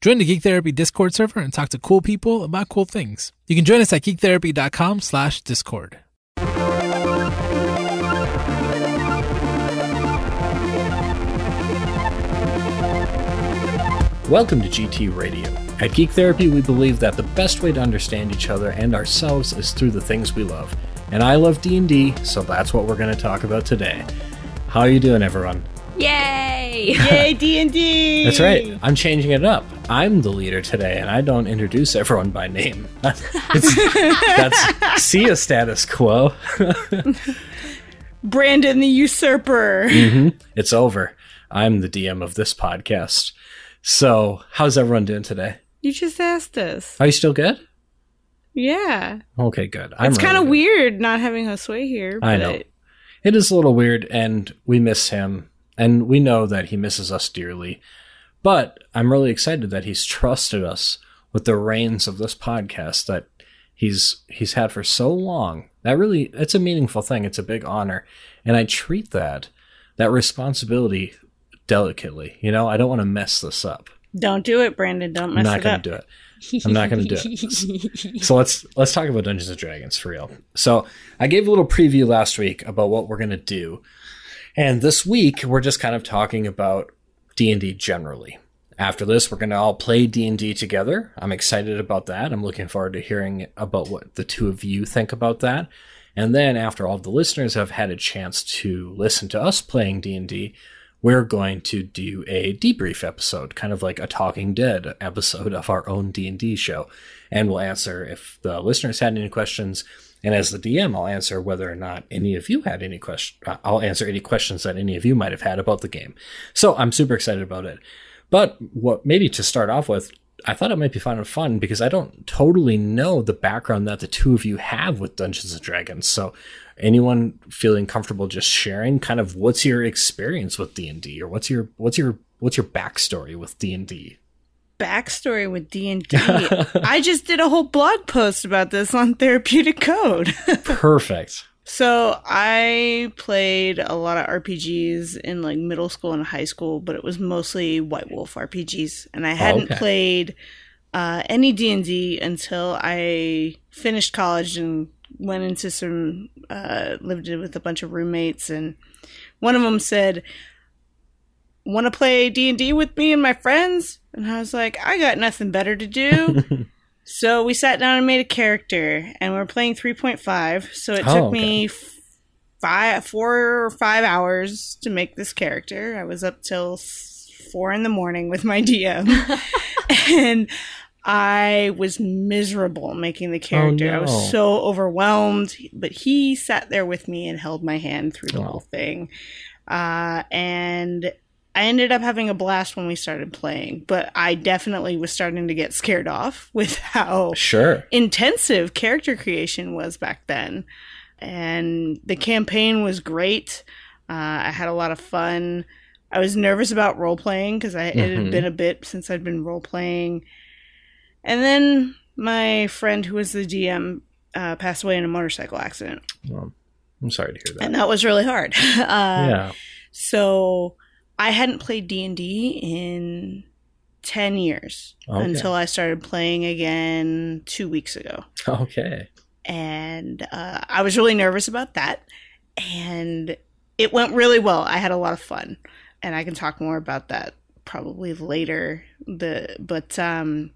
Join the Geek Therapy Discord server and talk to cool people about cool things. You can join us at geektherapy.com slash discord. Welcome to GT Radio. At Geek Therapy, we believe that the best way to understand each other and ourselves is through the things we love. And I love D&D, so that's what we're going to talk about today. How are you doing, everyone? Yay! Yay, D&D! That's right. I'm changing it up. I'm the leader today, and I don't introduce everyone by name. It's- that's see a status quo. Brandon the Usurper. Mm-hmm. It's over. I'm the DM of this podcast. So, how's everyone doing today? You just asked us. Are you still good? Yeah. Okay, good. I'm it's kind of weird not having Josue here. I but know. It is a little weird, and we miss him, and we know that he misses us dearly. But I'm really excited that he's trusted us with the reins of this podcast that he's he's had for so long. That really it's a meaningful thing. It's a big honor, and I treat that that responsibility delicately. You know, I don't want to mess this up. Don't do it, Brandon. Don't mess I'm not it going up. to do it. I'm not going to do it. So let's let's talk about Dungeons and Dragons for real. So I gave a little preview last week about what we're going to do, and this week we're just kind of talking about D and D generally. After this, we're going to all play D and D together. I'm excited about that. I'm looking forward to hearing about what the two of you think about that. And then after all the listeners have had a chance to listen to us playing D and D, we're going to do a debrief episode, kind of like a Talking Dead episode of our own D and D show, and we'll answer if the listeners had any questions. And as the DM, I'll answer whether or not any of you had any question. uh, I'll answer any questions that any of you might have had about the game. So I'm super excited about it. But what maybe to start off with, I thought it might be fun and fun because I don't totally know the background that the two of you have with Dungeons and Dragons. So anyone feeling comfortable just sharing kind of what's your experience with D&D or what's your what's your what's your backstory with D&D? Backstory with D&D. I just did a whole blog post about this on Therapeutic Code. Perfect. So I played a lot of RPGs in like middle school and high school, but it was mostly White Wolf RPGs, and I hadn't okay. played uh, any D and D until I finished college and went into some uh, lived with a bunch of roommates, and one of them said, "Want to play D and D with me and my friends?" And I was like, "I got nothing better to do." So we sat down and made a character, and we are playing 3.5. So it Oh, took okay. me five, four or five hours to make this character. I was up till four in the morning with my DM, and I was miserable making the character. I no. was so overwhelmed, but he sat there with me and held my hand through the Oh. whole thing. Uh, and I ended up having a blast when we started playing, but I definitely was starting to get scared off with how Sure. intensive character creation was back then. And the campaign was great. Uh, I had a lot of fun. I was nervous about role playing because it Mhm. had been a bit since I'd been role playing. And then my friend, who was the DM, uh, passed away in a motorcycle accident, Well, I'm sorry to hear that. and that was really hard. uh, yeah. so I hadn't played D and D in ten years Okay. until I started playing again two weeks ago, Okay. and uh, I was really nervous about that, and it went really well. I had a lot of fun, and I can talk more about that probably later. The but um,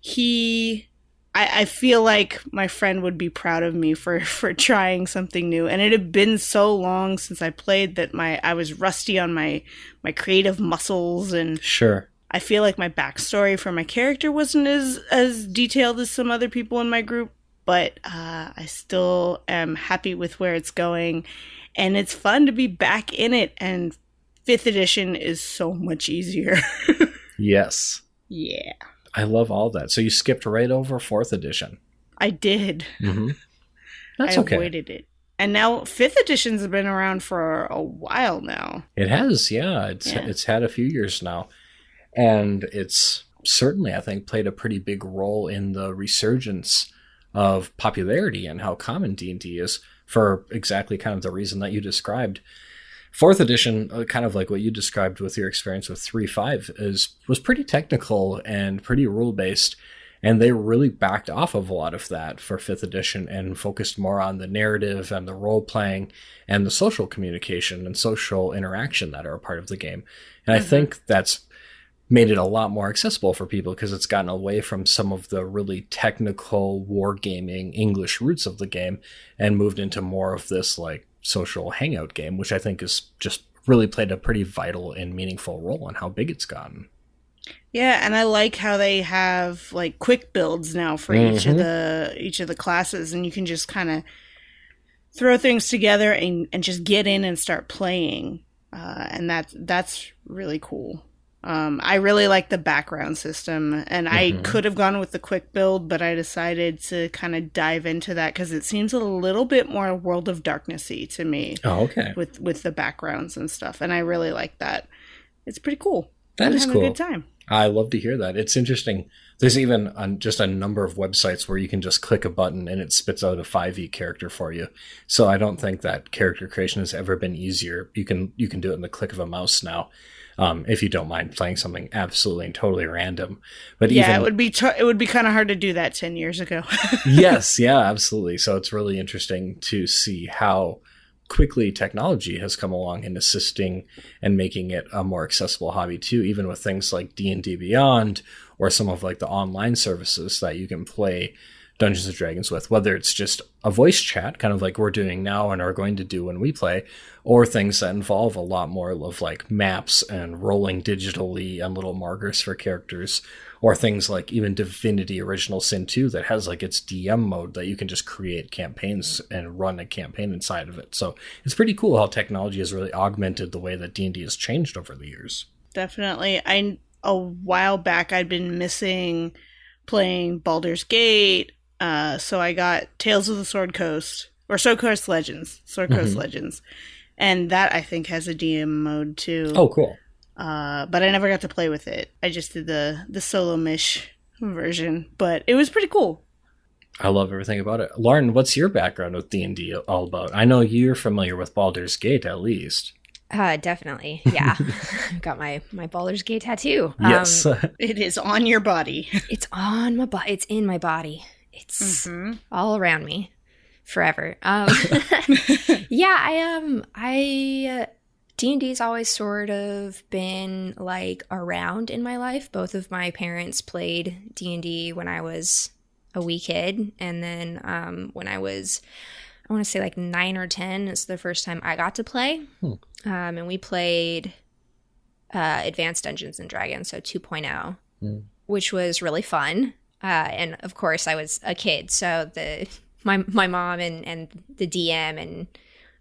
he. I, I feel like my friend would be proud of me for, for trying something new, and it had been so long since I played that my I was rusty on my my creative muscles, and Sure. I feel like my backstory for my character wasn't as as detailed as some other people in my group, but uh, I still am happy with where it's going, and it's fun to be back in it. And fifth edition is so much easier. Yes. yeah, I love all that. So you skipped right over fourth edition. I did. Mm-hmm. That's I okay. avoided it. And now fifth editions been around for a while now. It has, yeah. It's Yeah. it's had a few years now, and it's certainly, I think, played a pretty big role in the resurgence of popularity and how common D and D is for exactly kind of the reason that you described. Fourth edition, uh, kind of like what you described with your experience with three five, is was pretty technical and pretty rule based, and they really backed off of a lot of that for fifth edition and focused more on the narrative and the role playing and the social communication and social interaction that are a part of the game. And mm-hmm. I think that's made it a lot more accessible for people because it's gotten away from some of the really technical wargaming English roots of the game and moved into more of this like social hangout game, which I think is just really played a pretty vital and meaningful role in how big it's gotten. Yeah, and I like how they have like quick builds now for mm-hmm. each of mm-hmm. the each of the classes and you can just kind of throw things together and, and just get in and start playing. Uh, and that's that's really cool. Um, I really like the background system, and mm-hmm. I could have gone with the quick build, but I decided to kind of dive into that because it seems a little bit more World of Darknessy to me. Oh, okay. With with the backgrounds and stuff, and I really like that. It's pretty cool. That I'm is cool. A good time. I love to hear that. It's interesting. There's even a, just a number of websites where you can just click a button and it spits out a 5e character for you. So I don't think that character creation has ever been easier. You can you can do it in the click of a mouse now um, if you don't mind playing something absolutely and totally random. But yeah, even, it would be t- it would be kind of hard to do that ten years ago. yes, yeah, absolutely. So it's really interesting to see how quickly technology has come along in assisting and making it a more accessible hobby too even with things like d&d beyond or some of like the online services that you can play Dungeons and Dragons with, whether it's just a voice chat, kind of like we're doing now and are going to do when we play, or things that involve a lot more of like maps and rolling digitally and little markers for characters, or things like even Divinity Original Sin 2 that has like its DM mode that you can just create campaigns and run a campaign inside of it. So it's pretty cool how technology has really augmented the way that D&D has changed over the years. Definitely. I a while back I'd been missing playing Baldur's Gate uh, so I got Tales of the Sword Coast or Sword Coast Legends, Sword Coast mm-hmm. Legends, and that I think has a DM mode too. Oh, cool. Uh, but I never got to play with it. I just did the the solo mish version, but it was pretty cool. I love everything about it. Lauren, what's your background with D and D all about? I know you're familiar with Baldur's Gate at least. Uh, definitely. Yeah. got my, my Baldur's Gate tattoo. Yes. Um, it is on your body. It's on my body. It's in my body. It's mm-hmm. all around me forever. Um, yeah, I um I uh, D&D's always sort of been like around in my life. Both of my parents played D&D when I was a wee kid and then um, when I was I want to say like 9 or 10 is the first time I got to play. Hmm. Um, and we played uh, Advanced Dungeons and Dragons, so 2.0, hmm. which was really fun. Uh, and of course, I was a kid, so the my my mom and and the DM and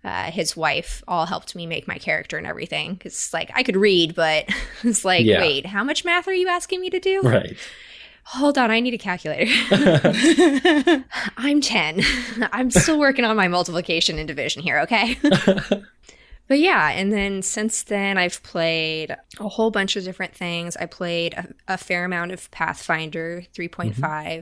uh, his wife all helped me make my character and everything because like I could read, but it's like, yeah. wait, how much math are you asking me to do? Right. Hold on, I need a calculator. I'm 10. I'm still working on my multiplication and division here, okay? But yeah, and then since then, I've played a whole bunch of different things. I played a, a fair amount of Pathfinder 3.5. Mm-hmm.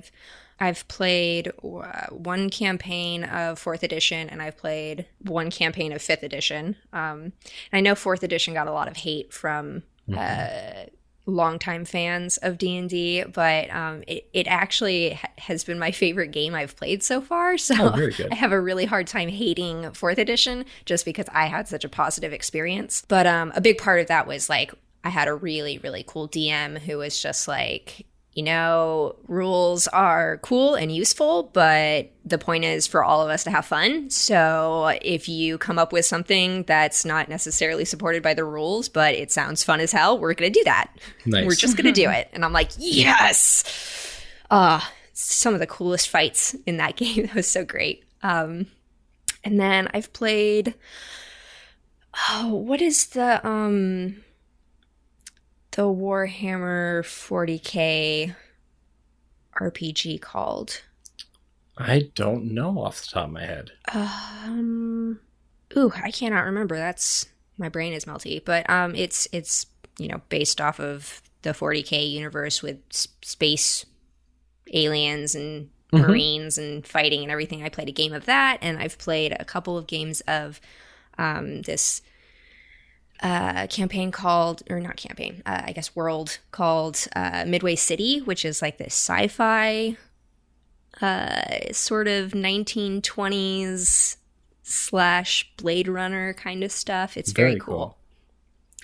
I've played uh, one campaign of fourth edition, and I've played one campaign of fifth edition. Um, I know fourth edition got a lot of hate from mm-hmm. uh, longtime fans of D&D, but um, it, it actually ha- has been my favorite game I've played so far. So oh, I have a really hard time hating 4th edition just because I had such a positive experience. But um, a big part of that was like I had a really, really cool DM who was just like, you know, rules are cool and useful, but the point is for all of us to have fun. So if you come up with something that's not necessarily supported by the rules, but it sounds fun as hell, we're going to do that. Nice. We're just going to do it. And I'm like, yes. Uh, some of the coolest fights in that game. That was so great. Um, and then I've played, oh, what is the, um, the Warhammer 40k RPG called? I don't know off the top of my head. Um, ooh, I cannot remember. That's my brain is melty, but um, it's it's you know based off of the 40k universe with space aliens and mm-hmm. marines and fighting and everything. I played a game of that, and I've played a couple of games of um, this a campaign called, or not campaign, uh, I guess world called uh, Midway City, which is like this sci fi uh, sort of 1920s slash Blade Runner kind of stuff. It's very, very cool. cool.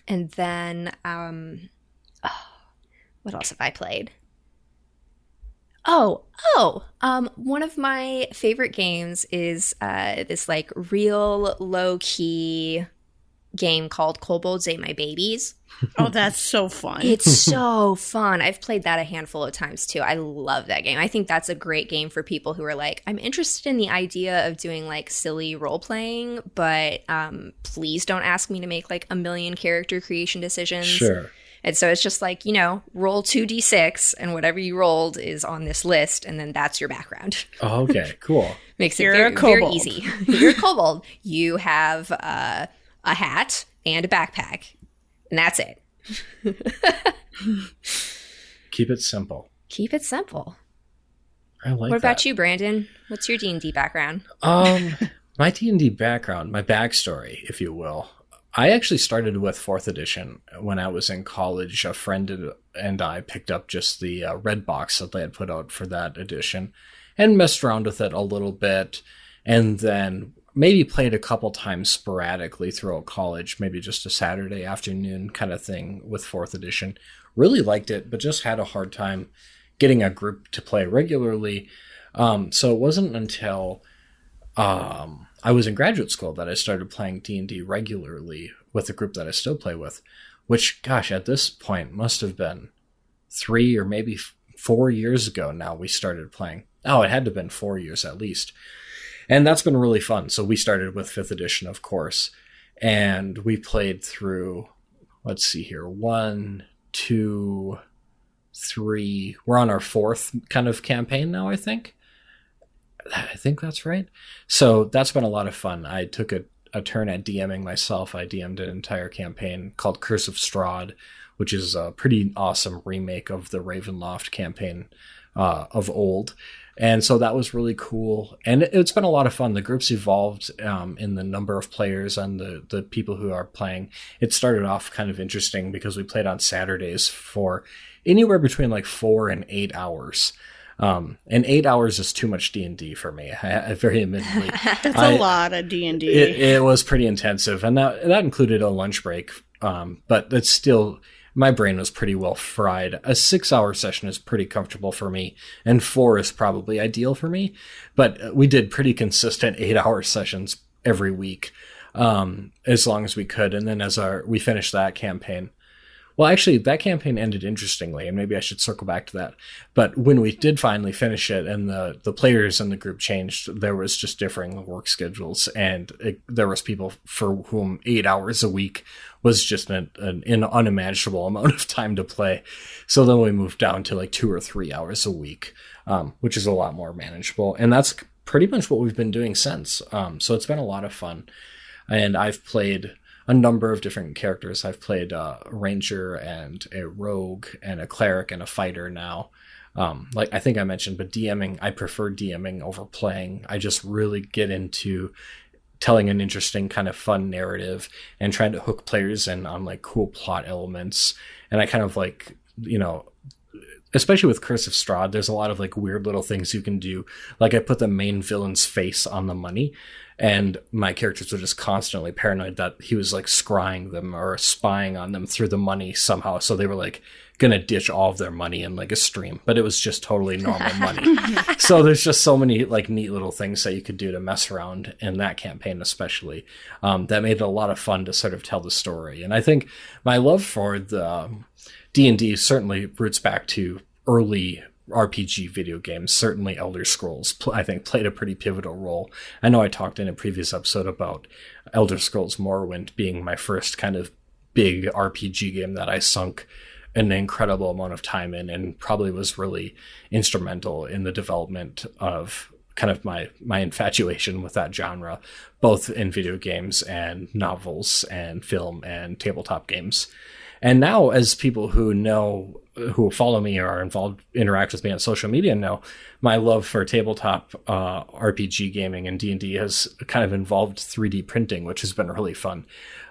And then, um, oh, what else have I played? Oh, oh, um, one of my favorite games is uh, this like real low key game called Kobolds Ate My Babies. oh, that's so fun. It's so fun. I've played that a handful of times too. I love that game. I think that's a great game for people who are like, I'm interested in the idea of doing like silly role playing, but um, please don't ask me to make like a million character creation decisions. Sure. And so it's just like, you know, roll 2d6 and whatever you rolled is on this list and then that's your background. Oh, okay, cool. Makes it very, very, easy. You're a kobold. You have uh, a hat and a backpack, and that's it. Keep it simple. Keep it simple. I like. What that. about you, Brandon? What's your D and D background? Um, my D and D background, my backstory, if you will. I actually started with fourth edition when I was in college. A friend and I picked up just the uh, red box that they had put out for that edition, and messed around with it a little bit, and then maybe played a couple times sporadically throughout college, maybe just a Saturday afternoon kind of thing with fourth edition. Really liked it, but just had a hard time getting a group to play regularly. Um, so it wasn't until um, I was in graduate school that I started playing D and D regularly with a group that I still play with, which, gosh, at this point must have been three or maybe four years ago. Now we started playing. Oh, it had to have been four years at least and that's been really fun. So we started with fifth edition, of course, and we played through. Let's see here, one, two, three. We're on our fourth kind of campaign now, I think. I think that's right. So that's been a lot of fun. I took a, a turn at DMing myself. I DM'd an entire campaign called Curse of Strahd, which is a pretty awesome remake of the Ravenloft campaign uh, of old. And so that was really cool. And it, has been a lot of fun. The group's evolved um, in the number of players and the, the people who are playing. It started off kind of interesting because we played on Saturdays for anywhere between like four and eight hours. Um, and eight hours is too much D and D for me. I, I very admittedly, that's I, a lot of D and D. It was pretty intensive, and that that included a lunch break. Um, but it's still my brain was pretty well fried. A six hour session is pretty comfortable for me, and four is probably ideal for me. But we did pretty consistent eight hour sessions every week, um, as long as we could. And then as our we finished that campaign, well, actually, that campaign ended interestingly, and maybe I should circle back to that. But when we did finally finish it, and the the players in the group changed, there was just differing work schedules, and it, there was people for whom eight hours a week was just an, an, an unimaginable amount of time to play. So then we moved down to like two or three hours a week, um, which is a lot more manageable, and that's pretty much what we've been doing since. Um, so it's been a lot of fun, and I've played a number of different characters. I've played uh, a ranger and a rogue and a cleric and a fighter now. Um, like I think I mentioned, but DMing, I prefer DMing over playing. I just really get into telling an interesting kind of fun narrative and trying to hook players in on like cool plot elements. And I kind of like, you know, especially with Curse of Strahd, there's a lot of like weird little things you can do. Like I put the main villain's face on the money, and my characters were just constantly paranoid that he was like scrying them or spying on them through the money somehow. So they were like gonna ditch all of their money in like a stream, but it was just totally normal money. so there's just so many like neat little things that you could do to mess around in that campaign, especially um, that made it a lot of fun to sort of tell the story. And I think my love for the D and D certainly roots back to early RPG video games, certainly Elder Scrolls, I think played a pretty pivotal role. I know I talked in a previous episode about Elder Scrolls Morrowind being my first kind of big RPG game that I sunk an incredible amount of time in and probably was really instrumental in the development of kind of my my infatuation with that genre both in video games and novels and film and tabletop games and now, as people who know, who follow me or are involved, interact with me on social media know, my love for tabletop uh, RPG gaming and D and D has kind of involved 3D printing, which has been really fun.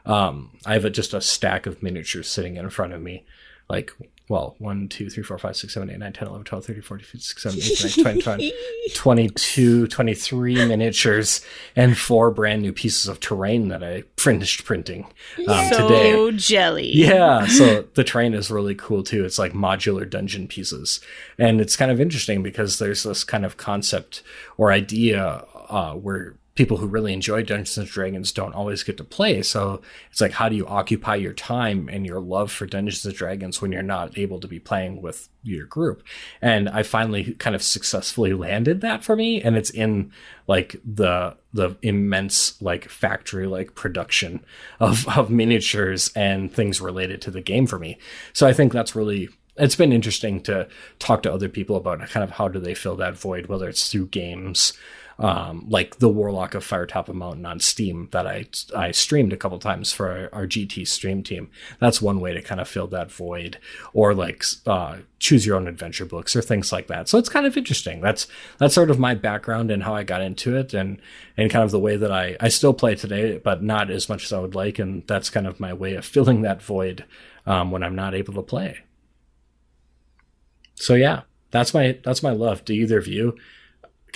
Um, I have a, just a stack of miniatures sitting in front of me, like well, 1, 2, 3, 4, 5, 6, 7, 8, 9, 10, 11, 12, 13, 14, 15, 16, 17, 18, 19, 20, 22, 23 miniatures, and four brand new pieces of terrain that I finished printing um, so today. So jelly. Yeah, so the terrain is really cool too. It's like modular dungeon pieces. And it's kind of interesting because there's this kind of concept or idea uh, where people who really enjoy Dungeons and Dragons don't always get to play. So it's like, how do you occupy your time and your love for Dungeons and Dragons when you're not able to be playing with your group? And I finally kind of successfully landed that for me. And it's in like the, the immense like factory like production of, of miniatures and things related to the game for me. So I think that's really it's been interesting to talk to other people about kind of how do they fill that void, whether it's through games, um, like the Warlock of Firetop Mountain on Steam that I I streamed a couple times for our, our, GT stream team. That's one way to kind of fill that void, or like uh, choose your own adventure books or things like that. So it's kind of interesting. That's that's sort of my background and how I got into it, and and kind of the way that I I still play today, but not as much as I would like, and that's kind of my way of filling that void um, when I'm not able to play. So yeah, that's my that's my love. Do either of you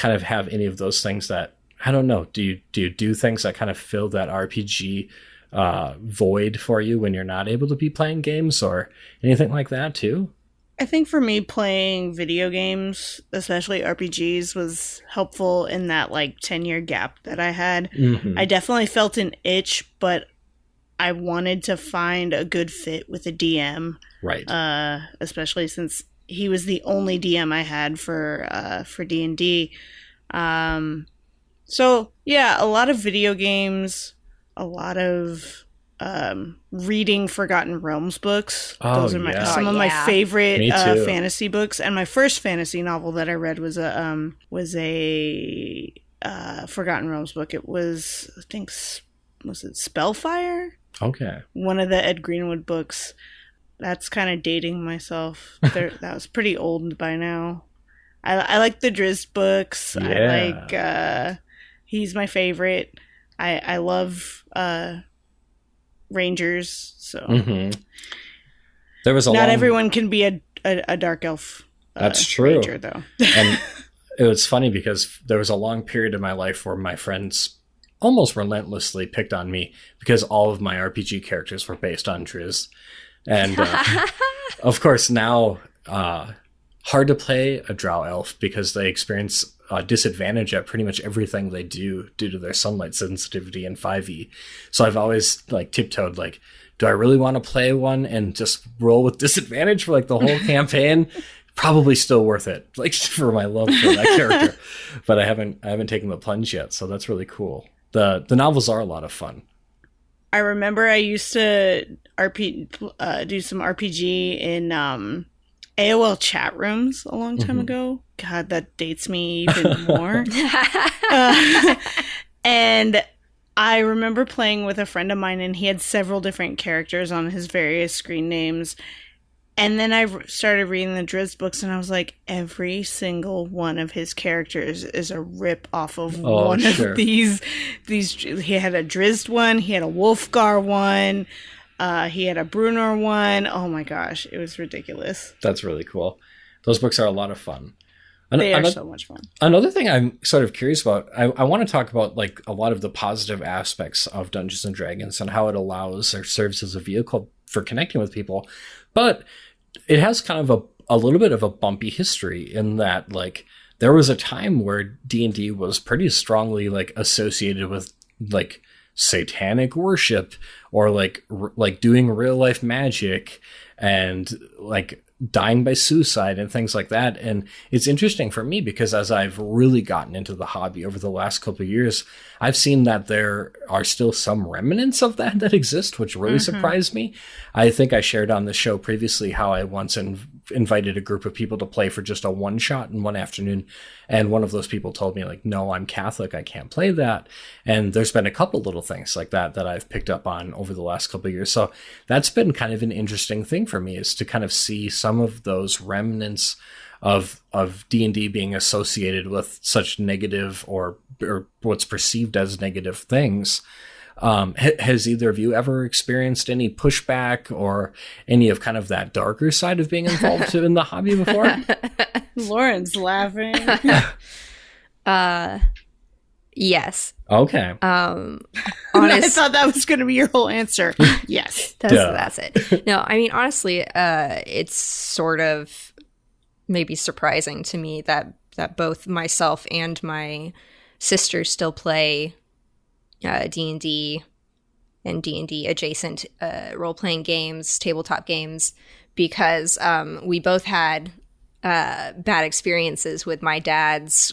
kind of have any of those things that I don't know. Do you do you do things that kind of fill that RPG uh, void for you when you're not able to be playing games or anything like that too? I think for me, playing video games, especially RPGs, was helpful in that like 10 year gap that I had. Mm-hmm. I definitely felt an itch, but I wanted to find a good fit with a DM. Right. Uh, especially since he was the only DM I had for uh, for D and D. Um, so yeah, a lot of video games, a lot of um, reading Forgotten Realms books. Oh, Those are my, yeah. some oh, of yeah. my favorite uh, fantasy books. And my first fantasy novel that I read was a um, was a uh, Forgotten Realms book. It was I think was it Spellfire? Okay. One of the Ed Greenwood books that's kind of dating myself. that was pretty old by now. I, I like the Drizzt books. Yeah. I like. uh He's my favorite. I I love uh Rangers. So mm-hmm. there was a not long... everyone can be a a, a dark elf. Uh, that's true. Ranger, though. and it was funny because there was a long period of my life where my friends almost relentlessly picked on me because all of my RPG characters were based on Drizzt. And uh, of course, now uh, hard to play a drow elf because they experience a disadvantage at pretty much everything they do due to their sunlight sensitivity in 5e. So I've always like tiptoed like, do I really want to play one and just roll with disadvantage for like the whole campaign? Probably still worth it, like for my love for that character. But I haven't I haven't taken the plunge yet, so that's really cool. the The novels are a lot of fun. I remember I used to RP uh, do some RPG in um, AOL chat rooms a long time mm-hmm. ago. God, that dates me even more. uh, and I remember playing with a friend of mine, and he had several different characters on his various screen names. And then I started reading the Drizzt books, and I was like, every single one of his characters is a rip off of oh, one sure. of these. These he had a Drizzt one, he had a Wulfgar one, uh, he had a Bruenor one. Oh my gosh, it was ridiculous. That's really cool. Those books are a lot of fun. An- they are another, so much fun. Another thing I'm sort of curious about, I, I want to talk about like a lot of the positive aspects of Dungeons and Dragons and how it allows or serves as a vehicle for connecting with people. But it has kind of a, a little bit of a bumpy history in that like there was a time where D&D was pretty strongly like associated with like satanic worship or like r- like doing real life magic and like dying by suicide and things like that. And it's interesting for me because as I've really gotten into the hobby over the last couple of years, I've seen that there are still some remnants of that that exist, which really mm-hmm. surprised me. I think I shared on the show previously how I once in- invited a group of people to play for just a one shot in one afternoon. And one of those people told me like, no, I'm Catholic. I can't play that. And there's been a couple little things like that that I've picked up on over the last couple of years. So that's been kind of an interesting thing for me is to kind of see some of those remnants of of D and D being associated with such negative or or what's perceived as negative things Um, ha- has either of you ever experienced any pushback or any of kind of that darker side of being involved in the hobby before? Lauren's laughing. uh, yes. Okay. Um, I thought that was going to be your whole answer. Yes. that's, Duh. that's it. No, I mean, honestly, uh, it's sort of maybe surprising to me that that both myself and my sister still play uh, D and D and D and D adjacent uh, role playing games, tabletop games, because um, we both had uh, bad experiences with my dad's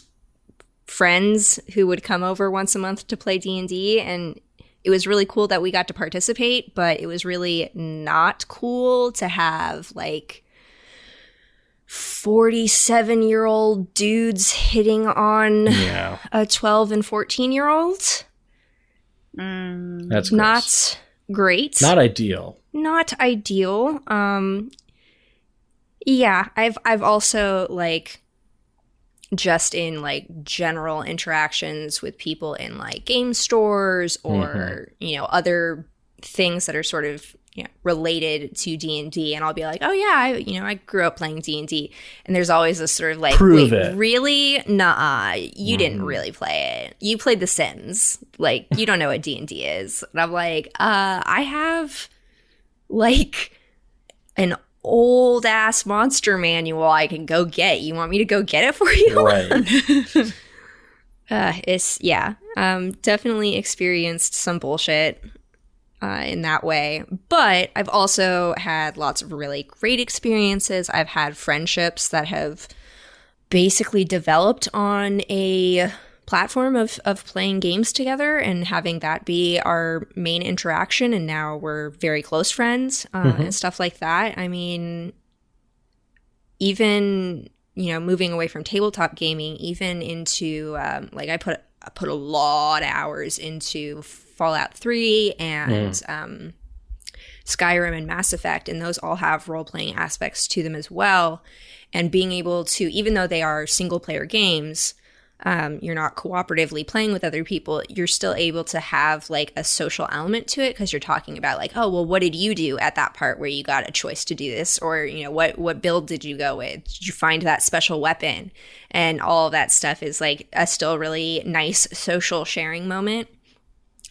friends who would come over once a month to play D and D, and it was really cool that we got to participate. But it was really not cool to have like. 47 year old dudes hitting on Yeah. a 12 and 14 year old Mm, That's gross. not great not ideal. not ideal um yeah i've i've also like just in like general interactions with people in like game stores or you know other things that are sort of you know, related to D&D and I'll be like, "Oh yeah, I you know, I grew up playing D&D." And there's always this sort of like, Prove "Wait, it." really? Nah, you didn't Mhm. really play it. You played The Sims. Like, you don't know what D&D is." And I'm like, "Uh, I have like an old ass monster manual I can go get. You want me to go get it for you?" Right. Uh, it's yeah. Um, definitely experienced some bullshit uh, in that way, but I've also had lots of really great experiences. I've had friendships that have basically developed on a platform of of playing games together and having that be our main interaction and now we're very close friends uh, Mhm. and stuff like that i mean even you know moving away from tabletop gaming even into um, like i put I put a lot of hours into fallout 3 and um, skyrim and mass effect and those all have role-playing aspects to them as well. And being able to even though they are single player games um, you're not cooperatively playing with other people you're still able to have like a social element to it because you're talking about like oh well what did you do at that part where you got a choice to do this? Or you know what what build did you go with? Did you find that special weapon? And all of that stuff is like a still really nice social sharing moment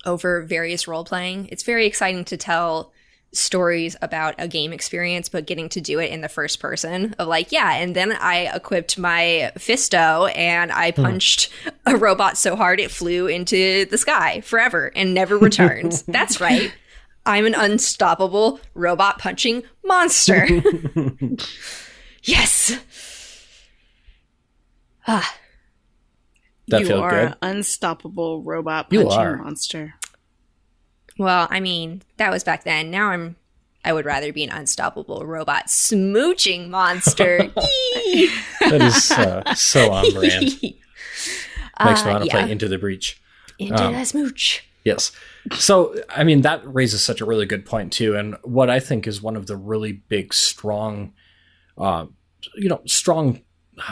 over various role playing it's very exciting to tell stories about a game experience, but getting to do it in the first person of like, yeah, and then I equipped my Fisto and I punched a robot so hard it flew into the sky forever and never returned. That's right. I'm an unstoppable robot punching monster. yes. Ah, That you feel are good? an unstoppable robot You punching are. monster. well, I mean, that was back then. Now I'm I would rather be an unstoppable robot smooching monster. That is uh, so on brand. Makes me Uh, want to yeah. play Into the Breach. Into um, the smooch. Yes. So, I mean, that raises such a really good point, too. And what I think is one of the really big, strong, uh, you know, strong,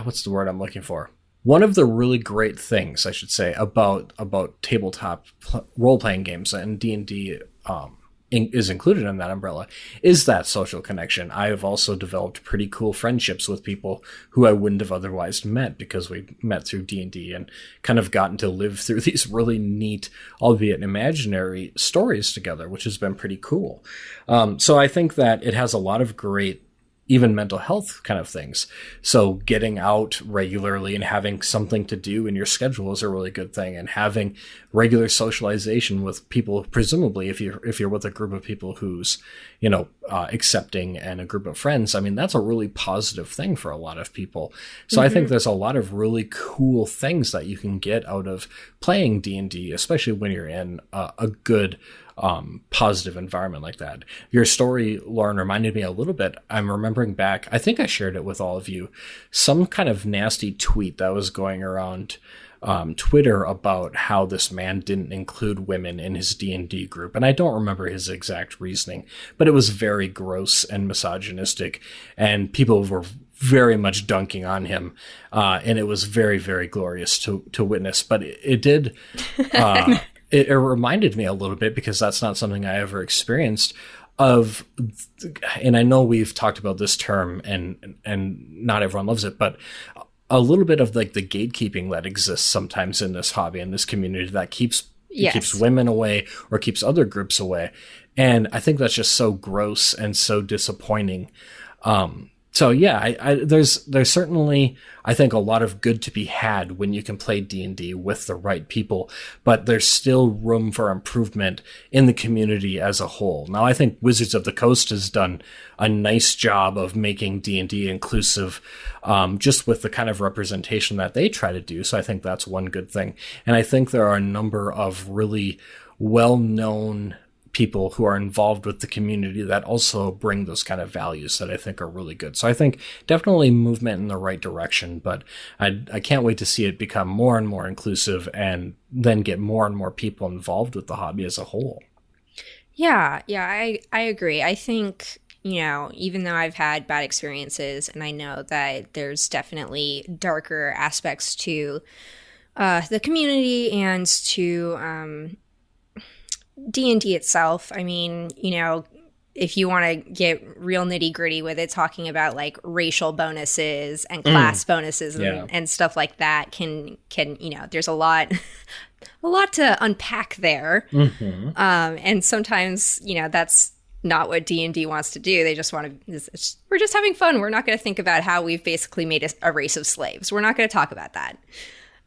what's the word I'm looking for? One of the really great things, I should say, about about tabletop pl- role playing games and D and D um, is included in that umbrella is that social connection. I have also developed pretty cool friendships with people who I wouldn't have otherwise met because we met through D and D and kind of gotten to live through these really neat, albeit imaginary, stories together, which has been pretty cool. Um, so I think that it has a lot of great even mental health kind of things. So getting out regularly and having something to do in your schedule is a really good thing and having regular socialization with people presumably if you're if you're with a group of people who's you know uh, accepting and a group of friends I mean that's a really positive thing for a lot of people so I think there's a lot of really cool things that you can get out of playing D&D especially when you're in a, a good um, positive environment like that. Your story, Lauren, reminded me a little bit. I'm remembering back, I think I shared it with all of you, some kind of nasty tweet that was going around um, Twitter about how this man didn't include women in his D&D group. And I don't remember his exact reasoning, but it was very gross and misogynistic. And people were very much dunking on him. Uh, and it was very, very glorious to, to witness. But it, it did... Uh, it, it reminded me a little bit because that's not something I ever experienced of and I know we've talked about this term and and not everyone loves it but a little bit of like the gatekeeping that exists sometimes in this hobby in this community that keeps yes. keeps women away or keeps other groups away and I think that's just so gross and so disappointing um so yeah, I, I, there's there's certainly I think a lot of good to be had when you can play D and D with the right people, but there's still room for improvement in the community as a whole. Now I think Wizards of the Coast has done a nice job of making D and D inclusive, um, just with the kind of representation that they try to do. So I think that's one good thing, and I think there are a number of really well known people who are involved with the community that also bring those kind of values that I think are really good. So I think definitely movement in the right direction, but I, I can't wait to see it become more and more inclusive and then get more and more people involved with the hobby as a whole. Yeah, yeah, I, I agree. I think you know, even though I've had bad experiences and I know that there's definitely darker aspects to uh, the community and to um, D&D itself, I mean, you know, if you want to get real nitty gritty with it, talking about like racial bonuses and mm. class mm. bonuses and, yeah. and, stuff like that can can you know there's a lot a lot to unpack there, mm-hmm. um, and sometimes you know that's not what D and D wants to do. They just want to. we're just having fun. We're not going to think about how we've basically made a, a race of slaves. We're not going to talk about that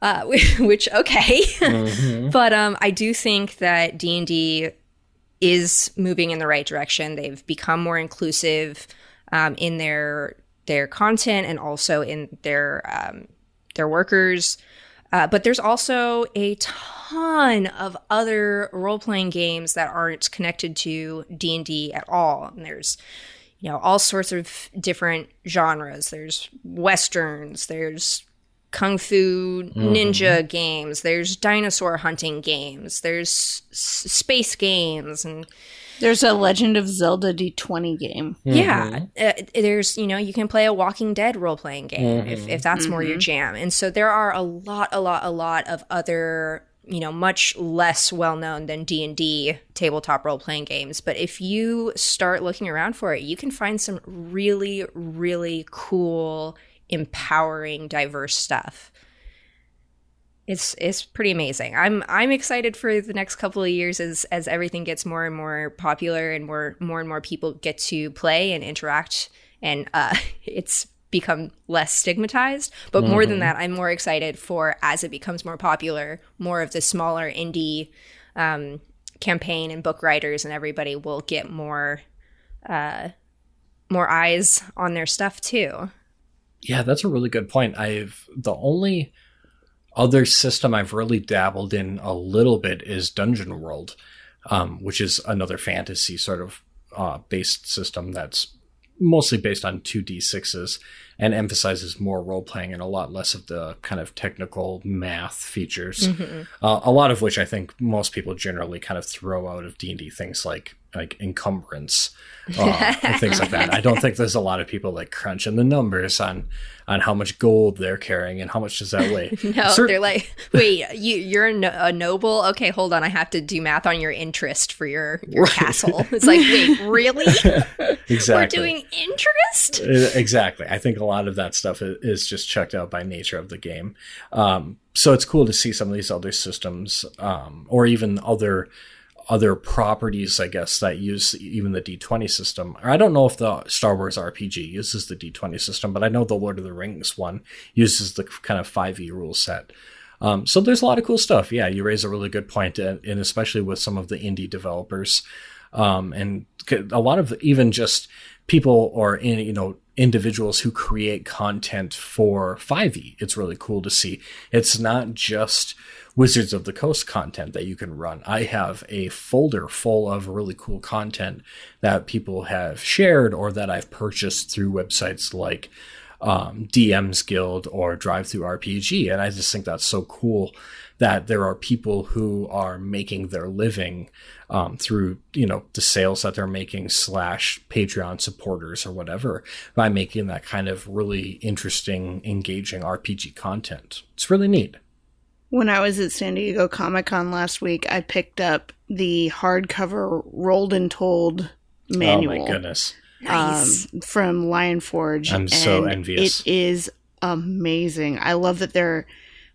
uh, which okay, mm-hmm. but um, I do think that D and D is moving in the right direction. They've become more inclusive um, in their their content and also in their um, their workers. Uh, but there's also a ton of other role playing games that aren't connected to D and D at all. And there's you know all sorts of different genres. There's westerns. There's kung fu ninja mm-hmm. games there's dinosaur hunting games there's s- space games and there's a legend of zelda d20 game mm-hmm. yeah uh, there's you know you can play a walking dead role-playing game mm-hmm. if, if that's more your mm-hmm. jam and so there are a lot a lot a lot of other you know much less well known than d&d tabletop role-playing games but if you start looking around for it you can find some really really cool empowering, diverse stuff. It's it's pretty amazing. I'm I'm excited for the next couple of years as as everything gets more and more popular and more more and more people get to play and interact and uh, it's become less stigmatized. But mm-hmm. more than mm-hmm. that, I'm more excited for as it becomes more popular, more of the smaller indie um, campaign and book writers and everybody will get more uh, more eyes on their stuff too. Yeah, that's a really good point. I've the only other system I've really dabbled in a little bit is Dungeon World, um, which is another fantasy sort of uh, based system that's mostly based on 2d6s and emphasizes more role playing and a lot less of the kind of technical math features. Mm-hmm. Uh, a lot of which I think most people generally kind of throw out of D&D things like like encumbrance uh, and things like that. I don't think there's a lot of people like crunching the numbers on on how much gold they're carrying and how much does that weigh. no, they're like, wait, you you're a, no- a, noble? Okay, hold on, I have to do math on your interest for your your right. castle. It's like, wait, really? exactly. We're doing interest? Uh, exactly. I think a lot of that stuff is just checked out by nature of the game. Um, so it's cool to see some of these other systems um, or even other other properties, I guess, that use even the D20 system. I don't know if the Star Wars RPG uses the D20 system, but I know the Lord of the Rings one uses the kind of 5e rule set. Um, so there's a lot of cool stuff. Yeah, you raise a really good point, and, and especially with some of the indie developers, um, and a lot of even just people or in, you know individuals who create content for 5e. It's really cool to see. It's not just Wizards of the Coast content that you can run. I have a folder full of really cool content that people have shared or that I've purchased through websites like um, DM's Guild or Drive Through RPG. And I just think that's so cool that there are people who are making their living um, through you know the sales that they're making slash Patreon supporters or whatever by making that kind of really interesting, engaging RPG content. It's really neat. When I was at San Diego Comic Con last week, I picked up the hardcover Rolled and Told manual. Oh my goodness. Nice. um, from Lion Forge. I'm so and envious. It is amazing. I love that they're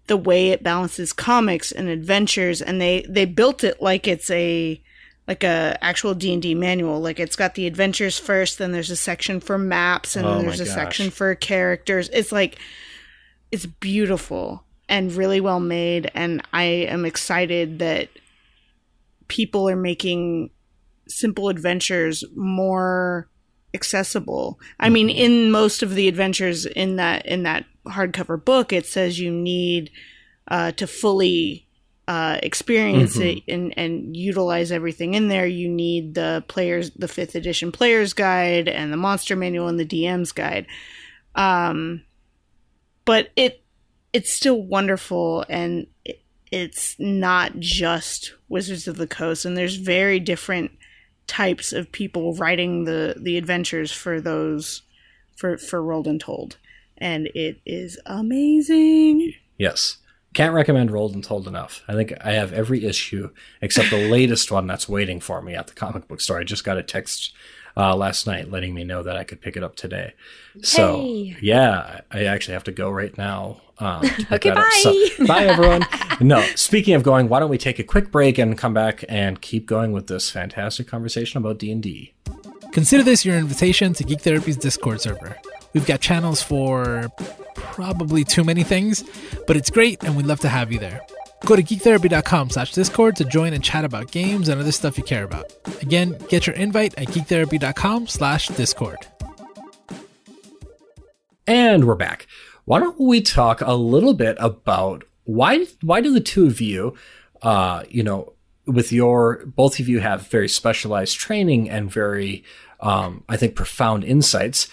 the way it balances comics and adventures, and they they built it like it's a like a actual D and D manual. Like it's got the adventures first, then there's a section for maps, and Oh then there's a gosh. section for characters. It's like it's beautiful and really well made, and I am excited that people are making simple adventures more accessible. I mean, in most of the adventures in that in that hardcover book, it says you need uh, to fully uh, experience Mhm. it and and utilize everything in there. You need the players, the fifth edition player's guide, and the monster manual, and the DM's guide. Um, but it it's still wonderful, and it, it's not just Wizards of the Coast, and there's very different types of people writing the the adventures for those for for Rolled and Told, and it is amazing. Yes. Can't recommend Rolled and Told enough. I think I have every issue except the latest one that's waiting for me at the comic book store. I just got a text uh, last night letting me know that I could pick it up today. So, yeah, I actually have to go right now. Um, Okay, that up. So, bye. bye, everyone. No, speaking of going, why don't we take a quick break and come back and keep going with this fantastic conversation about D&D? Consider this your invitation to Geek Therapy's Discord server. We've got channels for probably too many things, but it's great and we'd love to have you there. Go to geektherapy.com slash discord to join and chat about games and other stuff you care about. Again, get your invite at geektherapy.com slash discord. And we're back. Why don't we talk a little bit about why why do the two of you uh you know with your both of you have very specialized training and very um I think profound insights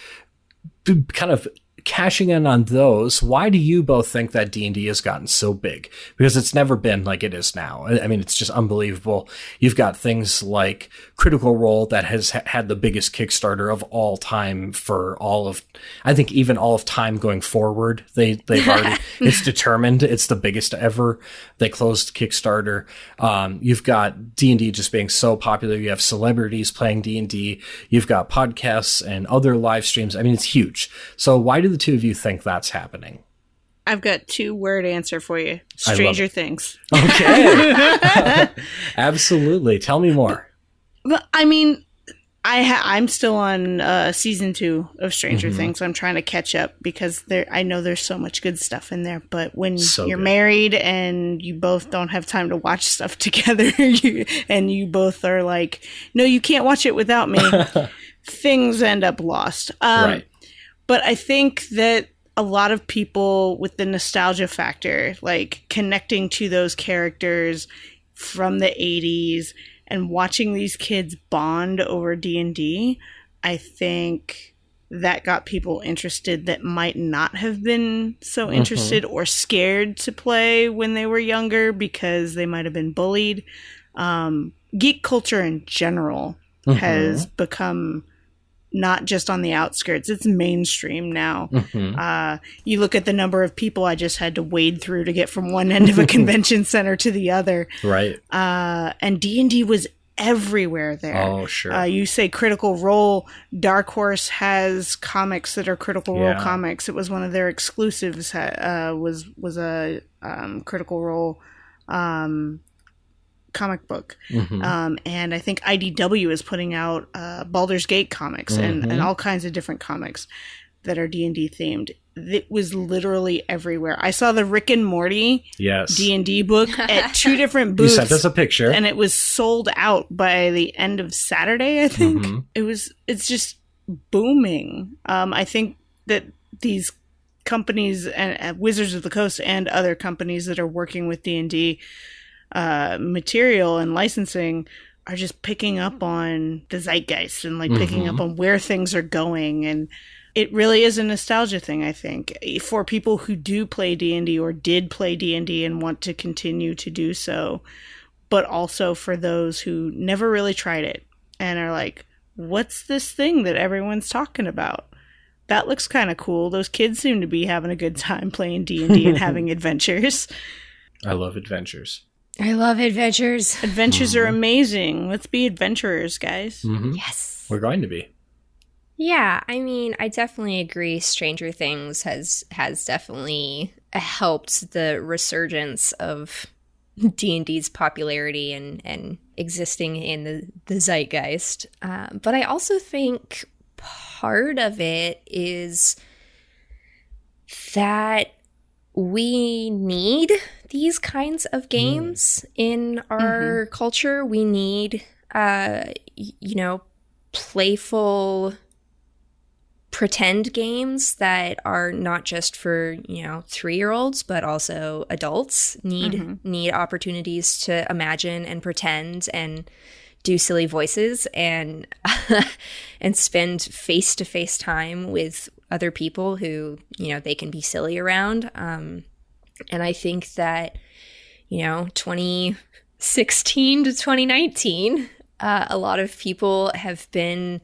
kind of cashing in on those why do you both think that d&d has gotten so big? Because it's never been like it is now. I I mean it's just unbelievable. You've got things like critical role that has ha- had the biggest kickstarter of all time for all of i think even all of time going forward. They they've already it's determined. It's the biggest ever. They closed kickstarter. Um, you've got d&d just being so popular. You have celebrities playing d&d you've got podcasts and other live streams. I mean it's huge. So why do the two of you think that's happening? I've got two word answer for you. Stranger. Things. okay. Absolutely. Tell me more I mean, I ha- I'm still on uh, season two of Stranger Mhm. Things. I'm trying to catch up because there I know there's so much good stuff in there. But when So you're good. married and you both don't have time to watch stuff together, you, and you both are like, "No, you can't watch it without me," things end up lost. Um, right but I think that a lot of people with the nostalgia factor, like connecting to those characters from the 80s and watching these kids bond over D&D, I think that got people interested that might not have been so interested or scared to play when they were younger because they might have been bullied. Um, geek culture in general has become not just on the outskirts, it's mainstream now. Mhm. Uh, you look at the number of people I just had to wade through to get from one end of a convention center to the other, right uh, and D and D was everywhere there. oh sure Uh, you say Critical Role. Dark Horse has comics that are Critical Role Yeah. comics. It was one of their exclusives. Uh, was was a um, Critical Role um, comic book. Mhm. Um, and I think IDW is putting out uh, Baldur's Gate comics and, Mhm. and all kinds of different comics that are D and D themed. It was literally everywhere. I saw the Rick and Morty yes D and D book at two different booths. you booths, sent us a picture and it was sold out by the end of Saturday. I think Mhm. it was. It's just booming. Um, I think that these companies and uh, Wizards of the Coast and other companies that are working with D and D uh, material and licensing are just picking up on the zeitgeist and like picking Mhm. up on where things are going and it really is a nostalgia thing i think for people who do play d&d or did play d&d and want to continue to do so but also for those who never really tried it and are like what's this thing that everyone's talking about that looks kind of cool those kids seem to be having a good time playing d&d and having adventures I love adventures. I love adventures. Adventures are amazing. Let's be adventurers, guys. Mhm. Yes. We're going to be. Yeah, I mean, I definitely agree. Stranger Things has has definitely helped the resurgence of D and D's popularity and and existing in the the zeitgeist. Um, but I also think part of it is that we need these kinds of games in our culture. We need, uh, you know, playful pretend games that are not just for you know three year olds but also adults need need opportunities to imagine and pretend and do silly voices and and spend face to face time with other people who you know they can be silly around. Um and i think that you know 2016 to 2019 uh, a lot of people have been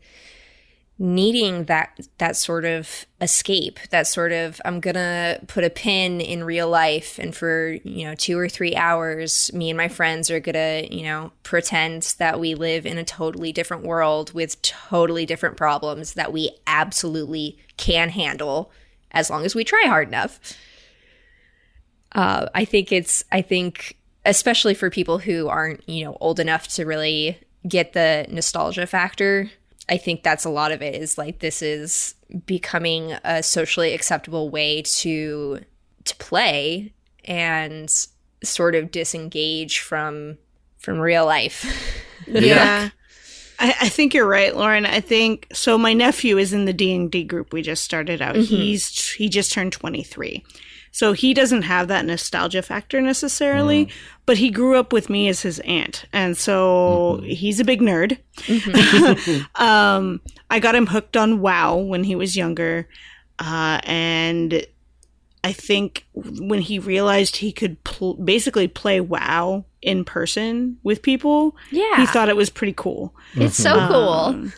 needing that that sort of escape that sort of i'm gonna put a pin in real life and for you know two or three hours me and my friends are gonna you know pretend that we live in a totally different world with totally different problems that we absolutely can handle as long as we try hard enough uh, i think it's i think especially for people who aren't you know old enough to really get the nostalgia factor I think that's a lot of it is like this is becoming a socially acceptable way to to play and sort of disengage from from real life. Yeah. I, I think you're right, Lauren. I think so. My nephew is in the D and D group we just started out. He's he just turned 23, so he doesn't have that nostalgia factor necessarily. But he grew up with me as his aunt, and so he's a big nerd. um, I got him hooked on WoW when he was younger, uh, and I think when he realized he could pl- basically play WoW in person with people, Yeah. he thought it was pretty cool. it's so cool. Um,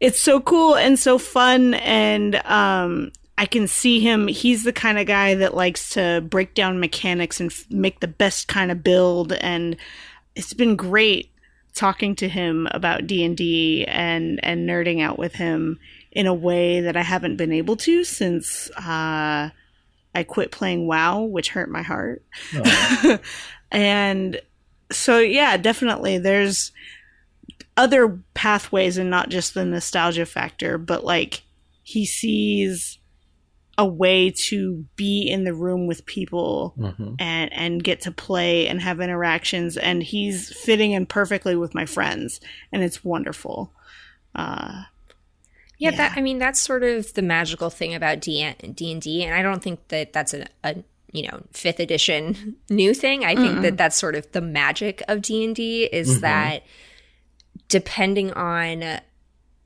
it's so cool and so fun and um I can see him he's the kind of guy that likes to break down mechanics and f- make the best kind of build and it's been great talking to him about D&D and and nerding out with him in a way that I haven't been able to since uh I quit playing WoW, which hurt my heart. and so yeah, definitely there's other pathways and not just the nostalgia factor, but like he sees a way to be in the room with people Mhm. and and get to play and have interactions and he's fitting in perfectly with my friends and it's wonderful. Uh Yeah, Yeah. that I mean that's sort of the magical thing about D and D, and I don't think that that's a, a you know fifth edition new thing. I think that that's sort of the magic of D and D is that depending on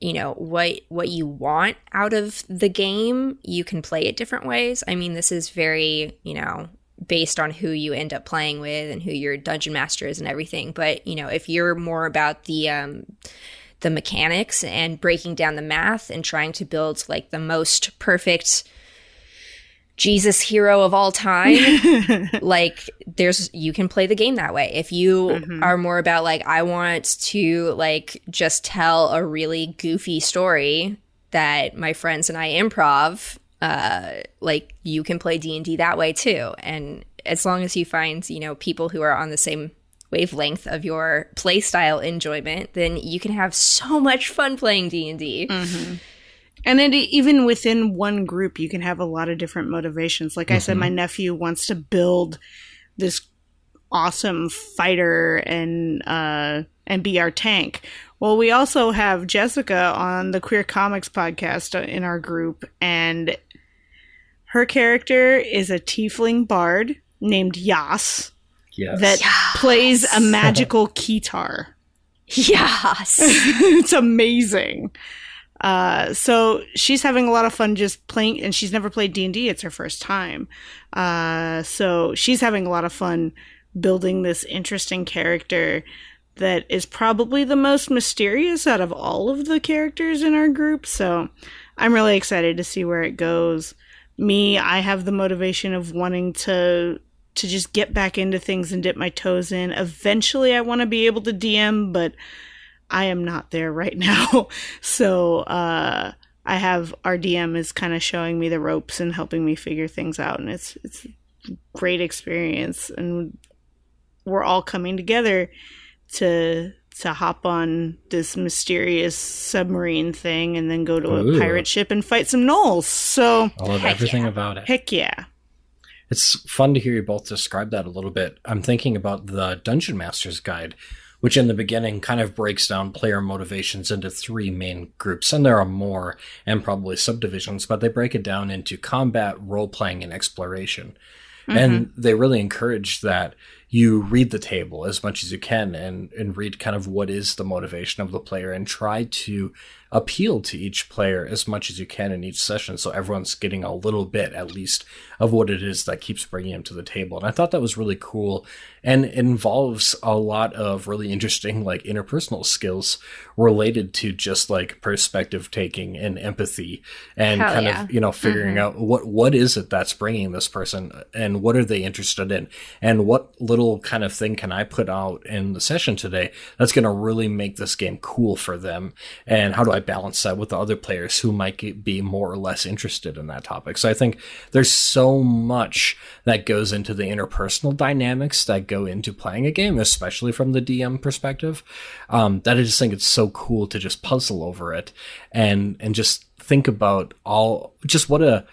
you know what what you want out of the game, you can play it different ways. I mean, this is very you know based on who you end up playing with and who your dungeon master is and everything. But you know, if you're more about the um, the mechanics and breaking down the math and trying to build like the most perfect Jesus hero of all time, like there's you can play the game that way. If you are more about like I want to like just tell a really goofy story that my friends and I improv, uh like you can play D&D that way too. And as long as you find, you know, people who are on the same wavelength of your playstyle enjoyment, then you can have so much fun playing D&D. And then even within one group, you can have a lot of different motivations. Like I said, my nephew wants to build this awesome fighter and uh, and be our tank. Well, we also have Jessica on the Queer Comics podcast uh, in our group, and her character is a tiefling bard named Yas Yes. that plays a magical keytar. Yes. it's amazing. Uh, so she's having a lot of fun just playing, and she's never played D and D. It's her first time. Uh, so she's having a lot of fun building this interesting character that is probably the most mysterious out of all of the characters in our group. So I'm really excited to see where it goes. Me, I have the motivation of wanting to to just get back into things and dip my toes in. Eventually, I want to be able to DM, but I am not there right now. so, uh, I have our DM is kind of showing me the ropes and helping me figure things out, and it's it's great experience, and we're all coming together to to hop on this mysterious submarine thing and then go to Ooh. a pirate ship and fight some gnolls. So I love everything yeah. about it. Heck yeah. It's fun to hear you both describe that a little bit. I'm thinking about the Dungeon Master's Guide, which in the beginning kind of breaks down player motivations into three main groups. And there are more and probably subdivisions, but they break it down into combat, role playing, and exploration. Mm-hmm. And they really encourage that you read the table as much as you can and, and read kind of what is the motivation of the player and try to appeal to each player as much as you can in each session so everyone's getting a little bit at least of what it is that keeps bringing them to the table and i thought that was really cool and involves a lot of really interesting like interpersonal skills related to just like perspective taking and empathy and Hell kind yeah. of you know figuring mm-hmm. out what what is it that's bringing this person and what are they interested in and what little kind of thing can i put out in the session today that's going to really make this game cool for them and how do i balance that with the other players who might be more or less interested in that topic. So I think there's so much that goes into the interpersonal dynamics that go into playing a game, especially from the DM perspective, um, that I just think it's so cool to just puzzle over it and and just think about all just what a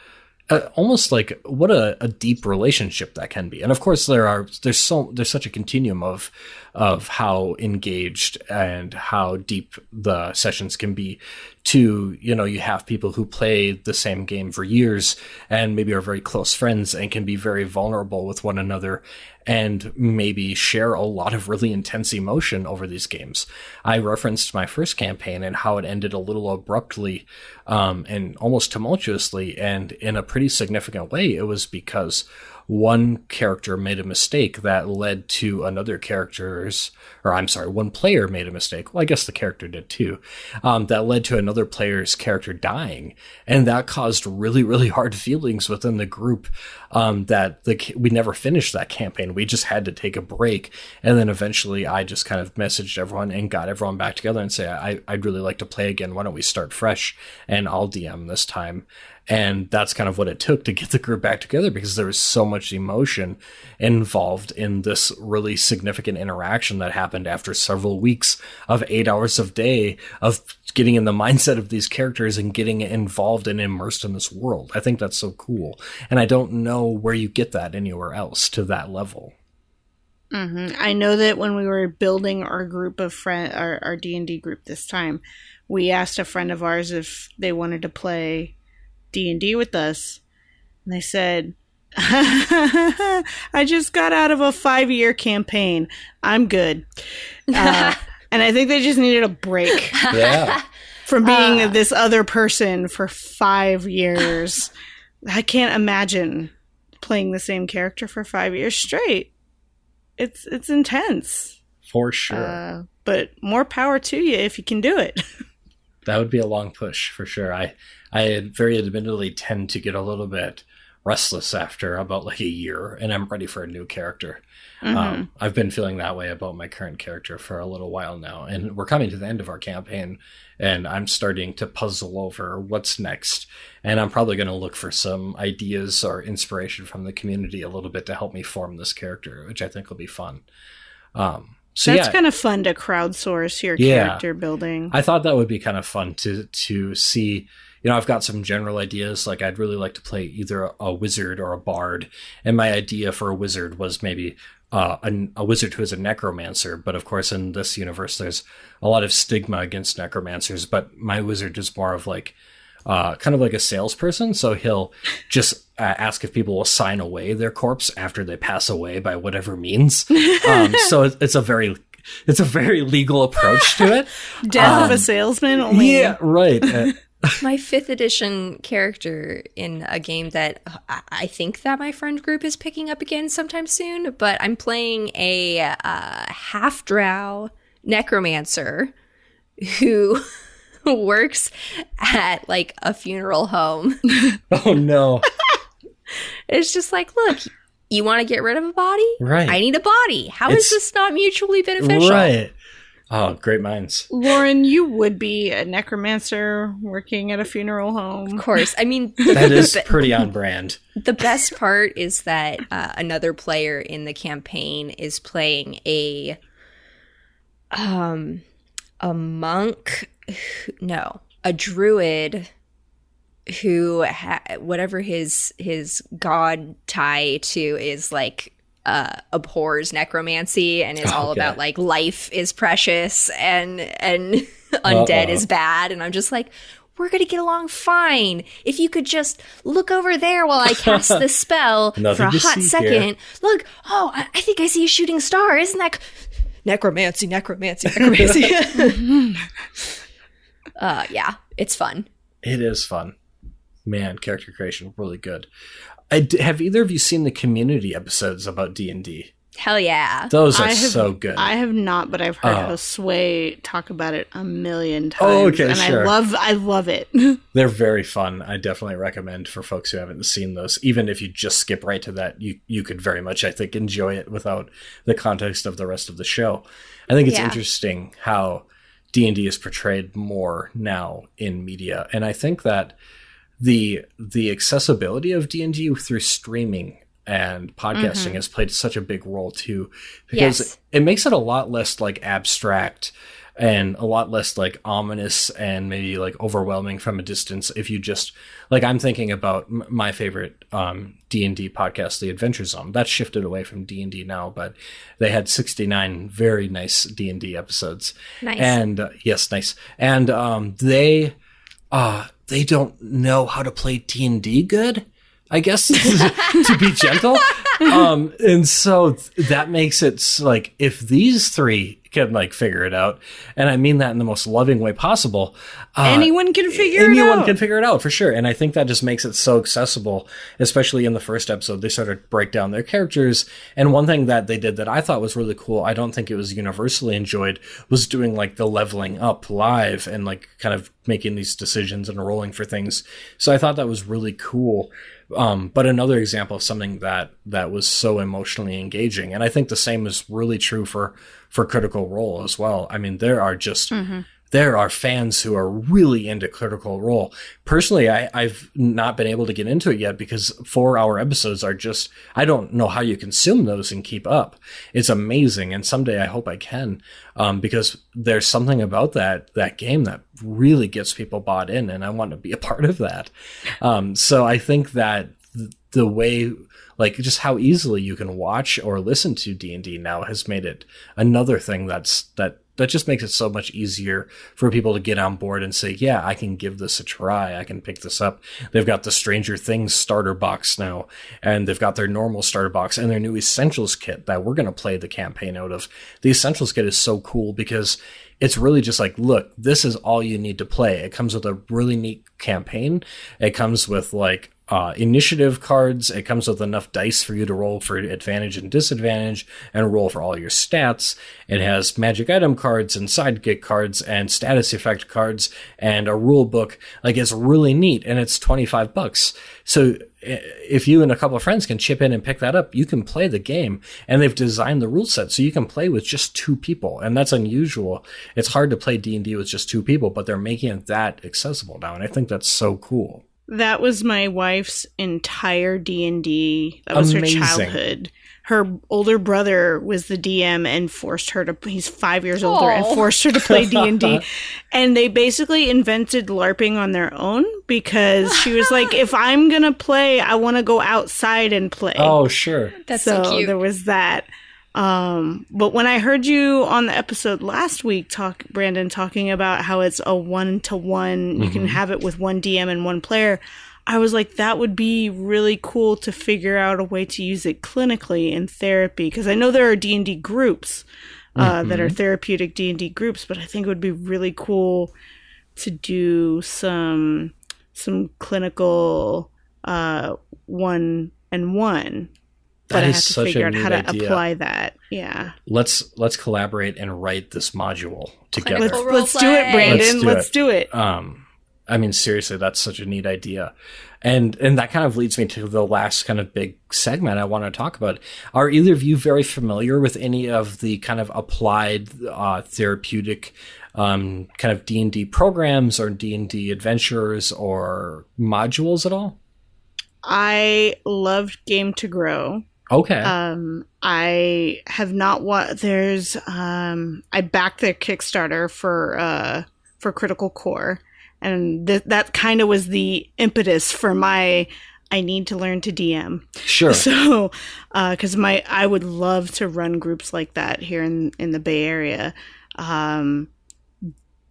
uh, almost like what a, a, deep relationship that can be. And of course, there are there's so there's such a continuum of of how engaged and how deep the sessions can be to you know you have people who play the same game for years and maybe are very close friends and can be very vulnerable with one another and maybe share a lot of really intense emotion over these games. I referenced my first campaign and how it ended a little abruptly um, and almost tumultuously, and in a pretty significant way. It was because one character made a mistake that led to another character's, or I'm sorry, one player made a mistake. Well, I guess the character did too. Um, that led to another player's character dying, and that caused really, really hard feelings within the group. Um, that the we never finished that campaign. We just had to take a break, and then eventually I just kind of messaged everyone and got everyone back together and say, I, I'd really like to play again. Why don't we start fresh? And I'll DM this time. And that's kind of what it took to get the group back together because there was so much emotion involved in this really significant interaction that happened after several weeks of eight hours of day of getting in the mindset of these characters and getting involved and immersed in this world. I think that's so cool. And I don't know where you get that anywhere else to that level. Mm-hmm. I know that when we were building our group of friend, our, our D and D group this time, we asked a friend of ours if they wanted to play D&D with us. And they said, I just got out of a five year campaign. I'm good. Uh, and I think they just needed a break. Yeah. From being uh, this other person for five years. I can't imagine playing the same character for five years straight. It's it's intense. For sure. Uh, but more power to you if you can do it. that would be a long push for sure. I I very admittedly tend to get a little bit restless after about like a year, and I'm ready for a new character. Mm-hmm. Um, I've been feeling that way about my current character for a little while now, and we're coming to the end of our campaign, and I'm starting to puzzle over what's next. And I'm probably going to look for some ideas or inspiration from the community a little bit to help me form this character, which I think will be fun. Um, so that's yeah, kind of fun to crowdsource your yeah, character building. I thought that would be kind of fun to to see you know, I've got some general ideas. Like, I'd really like to play either a wizard or a bard. And my idea for a wizard was maybe uh, a, a, wizard who is a necromancer. But of course, in this universe, there's a lot of stigma against necromancers. But my wizard is more of like, uh, kind of like a salesperson. So he'll just uh, ask if people will sign away their corpse after they pass away by whatever means. Um, so it's a very it's a very legal approach to it. Death um, of a salesman. Only. Yeah, right. My fifth edition character in a game that I think that my friend group is picking up again sometime soon, but I'm playing a uh, half drow necromancer who works at like a funeral home. oh no. it's just like, look, You want to get rid of a body? Right. I need a body. How is It's- this not mutually beneficial? Right. Oh, great minds. Lauren, you would be a necromancer working at a funeral home. Of course. I mean, That is pretty on brand. the best part is that uh, another player in the campaign is playing a um a monk no a druid who ha- whatever his his god tie to is like uh abhors necromancy and is all Okay. about like life is precious and and undead Uh-oh. is bad and i'm just like we're gonna get along fine if you could just look over there while i cast this spell for a hot second here. look oh I, I think i see a shooting star isn't that c- necromancy necromancy necromancy uh yeah it's fun It is fun. Man, character creation really good. I d have either of you seen the community episodes about D and D? hell yeah Those are I have, so good. I have not, but I've heard Oh. Josue talk about it a million times. Oh, okay, and sure. I love, I love it. They're very fun. I definitely recommend for folks who haven't seen those. Even if you just skip right to that, you you could very much, I think, enjoy it without the context of the rest of the show. I think it's Yeah. interesting how D and D is portrayed more now in media, and I think that the the accessibility of D and D through streaming and podcasting has played such a big role too, because Yes. it makes it a lot less like abstract and a lot less like ominous and maybe like overwhelming from a distance if you just like i'm thinking about m- my favorite um, d&d podcast the adventure zone that's shifted away from d&d now but they had 69 very nice d&d episodes Nice. and uh, yes nice and um, they uh, they don't know how to play d&d good I guess to be gentle. Um, and so th- that makes it like if these three can like figure it out, and I mean that in the most loving way possible. Uh, Anyone can figure it anyone out. can figure it out for sure. And I think that just makes it so accessible, especially in the first episode. They sort of break down their characters. And one thing that they did that I thought was really cool, I don't think it was universally enjoyed, was doing like the leveling up live and like kind of making these decisions and rolling for things. So I thought that was really cool. Um, but another example of something that that was so emotionally engaging, and I think the same is really true for for Critical Role as well. I mean, there are just there are fans who are really into Critical Role. Personally, I, I've not been able to get into it yet because four hour episodes are just, I don't know how you consume those and keep up. It's amazing. And someday I hope I can, um, because there's something about that, that game that really gets people bought in and I want to be a part of that. Um, so I think that the way, like just how easily you can watch or listen to D&D now has made it another thing that's, that that just makes it so much easier for people to get on board and say, yeah, I can give this a try. I can pick this up. They've got the Stranger Things starter box now, and they've got their normal starter box and their new Essentials kit that we're going to play the campaign out of. The Essentials kit is so cool because it's really just like, look, this is all you need to play. It comes with a really neat campaign. It comes with like uh, initiative cards. It comes with enough dice for you to roll for advantage and disadvantage and roll for all your stats. It has magic item cards and sidekick cards and status effect cards and a rule book. Like it's really neat and it's 25 bucks. So if you and a couple of friends can chip in and pick that up, you can play the game and they've designed the rule set so you can play with just two people. And that's unusual. It's hard to play D&D with just two people, but they're making it that accessible now. And I think that's so cool. That was my wife's entire D and D. That was Amazing. her childhood. Her older brother was the DM and forced her to. He's five years older and forced her to play D and D. And they basically invented LARPing on their own because she was like, "If I'm gonna play, I want to go outside and play." Oh, sure. That's so, cute. there was that. Um, but when I heard you on the episode last week talk Brandon talking about how it's a one to one, you can have it with one DM and one player, I was like that would be really cool to figure out a way to use it clinically in therapy. Because I know there are D&D groups uh, that are therapeutic D&D groups, but I think it would be really cool to do some some clinical uh one and one but That I have to such figure out how neat to idea. apply that. Yeah. Let's let's collaborate and write this module together. Let's let's do it. Brandon. Let's do Let's it. do it. um I mean, seriously, that's such a neat idea. And and that kind of leads me to the last kind of big segment I want to talk about. Are either of you very familiar with any of the kind of applied uh, therapeutic um, kind of D and D programs or D and D adventures or modules at all? I loved Game to Grow. Okay. Um, I have not what there's um I backed their Kickstarter for uh for Critical Core and th- that kind of was the impetus for my I need to learn to DM. Sure. So, because uh, my I would love to run groups like that here in in the Bay Area. Um,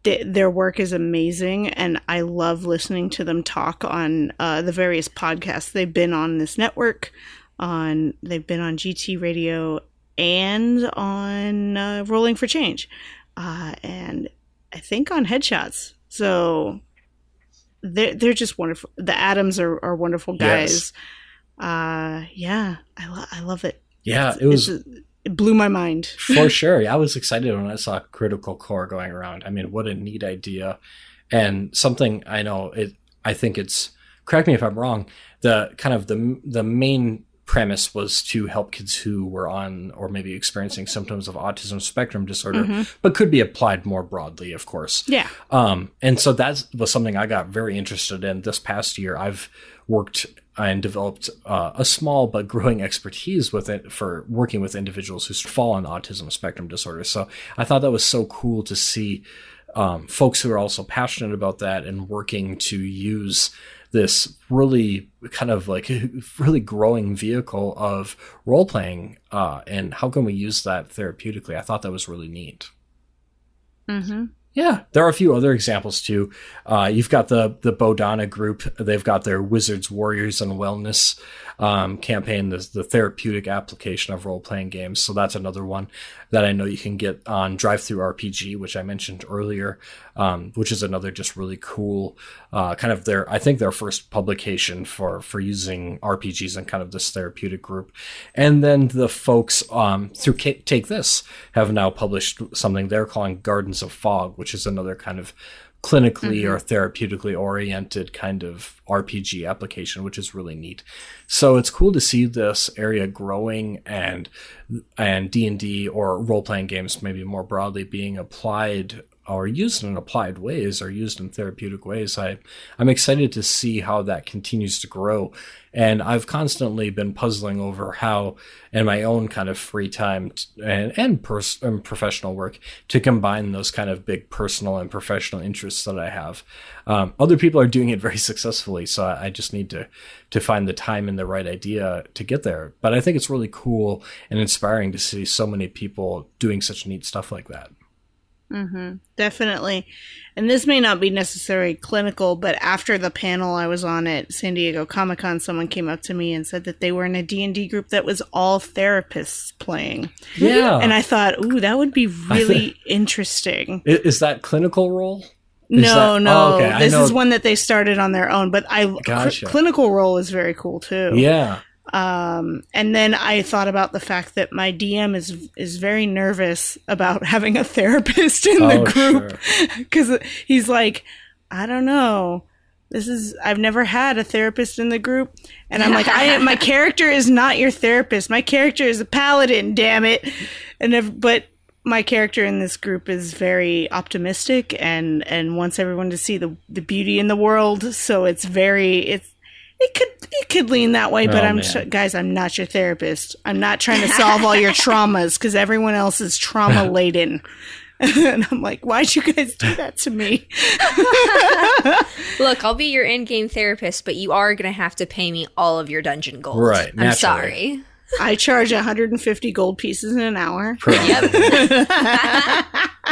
th- their work is amazing, and I love listening to them talk on uh, the various podcasts they've been on this network. On they've been on GT Radio and on uh, Rolling for Change, uh, and I think on Headshots. So they're they're just wonderful. The Adams are, are wonderful guys. Yes. Uh, yeah, I lo- I love it. Yeah, it's, it was. it blew my mind for sure. I was excited when I saw Critical Core going around. I mean, what a neat idea, and something I know. It. I think it's. Correct me if I'm wrong. The kind of the the main premise was to help kids who were on or maybe experiencing symptoms of autism spectrum disorder, mm-hmm. but could be applied more broadly, of course. Yeah. Um, and so that was something I got very interested in this past year. I've worked and developed uh, a small but growing expertise with it for working with individuals who fall on autism spectrum disorder. So I thought that was so cool to see um, folks who are also passionate about that and working to use this really kind of like really growing vehicle of role playing uh, and how can we use that therapeutically i thought that was really neat mm-hmm. Yeah, there are a few other examples too. Uh, you've got the the Bodhana group; they've got their Wizards, Warriors, and Wellness um, campaign, the, the therapeutic application of role playing games. So that's another one that I know you can get on DriveThruRPG, which I mentioned earlier, um, which is another just really cool uh, kind of their I think their first publication for for using RPGs and kind of this therapeutic group. And then the folks um, through Take This have now published something they're calling Gardens of Fog which is another kind of clinically mm-hmm. or therapeutically oriented kind of RPG application, which is really neat. So it's cool to see this area growing and and D and D or role playing games maybe more broadly being applied or used in applied ways are used in therapeutic ways. I, I'm excited to see how that continues to grow. And I've constantly been puzzling over how, in my own kind of free time and, and, pers- and professional work, to combine those kind of big personal and professional interests that I have. Um, other people are doing it very successfully, so I, I just need to to find the time and the right idea to get there. But I think it's really cool and inspiring to see so many people doing such neat stuff like that. Mm-hmm. Definitely. And this may not be necessarily clinical, but after the panel I was on at San Diego Comic Con, someone came up to me and said that they were in a D&D group that was all therapists playing. Yeah. And I thought, ooh, that would be really interesting. Is that clinical role? Is no, that, no. Oh, okay. This is one that they started on their own, but I gotcha. cl- clinical role is very cool too. Yeah. Um, and then I thought about the fact that my DM is is very nervous about having a therapist in the oh, group because sure. he's like, I don't know. This is I've never had a therapist in the group, and I'm like, I my character is not your therapist. My character is a paladin. Damn it! And if, but my character in this group is very optimistic and and wants everyone to see the the beauty in the world. So it's very it's it could it could lean that way, but oh, I'm sh- guys, I'm not your therapist. I'm not trying to solve all your traumas because everyone else is trauma laden. and I'm like, why'd you guys do that to me? Look, I'll be your in-game therapist, but you are gonna have to pay me all of your dungeon gold. Right. I'm sorry. I charge 150 gold pieces in an hour. Yep.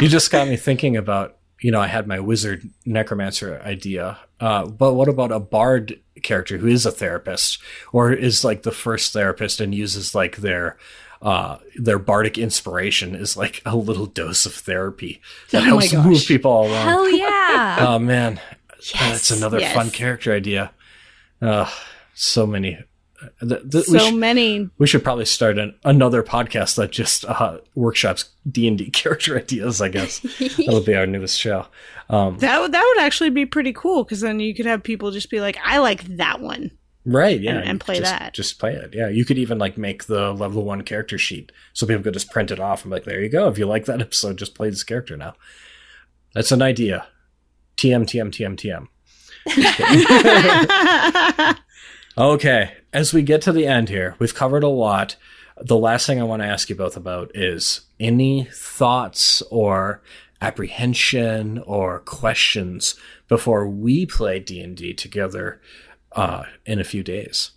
you just got me thinking about you know, I had my wizard necromancer idea. Uh, but what about a bard character who is a therapist or is like the first therapist and uses like their uh, their bardic inspiration is like a little dose of therapy that oh helps move people along. Hell yeah! oh man, yes, that's another yes. fun character idea. Uh, so many The, the, so should, many. We should probably start an, another podcast that just uh, workshops D and D character ideas. I guess that'll be our newest show. Um, that would that would actually be pretty cool because then you could have people just be like, "I like that one." Right, yeah, and, and play just, that. Just play it. Yeah, you could even like make the level one character sheet so people could just print it off and be like, there you go. If you like that episode, just play this character now. That's an idea. TM TM TM TM. Okay, as we get to the end here, we've covered a lot. The last thing I want to ask you both about is any thoughts or apprehension or questions before we play D&D together uh, in a few days.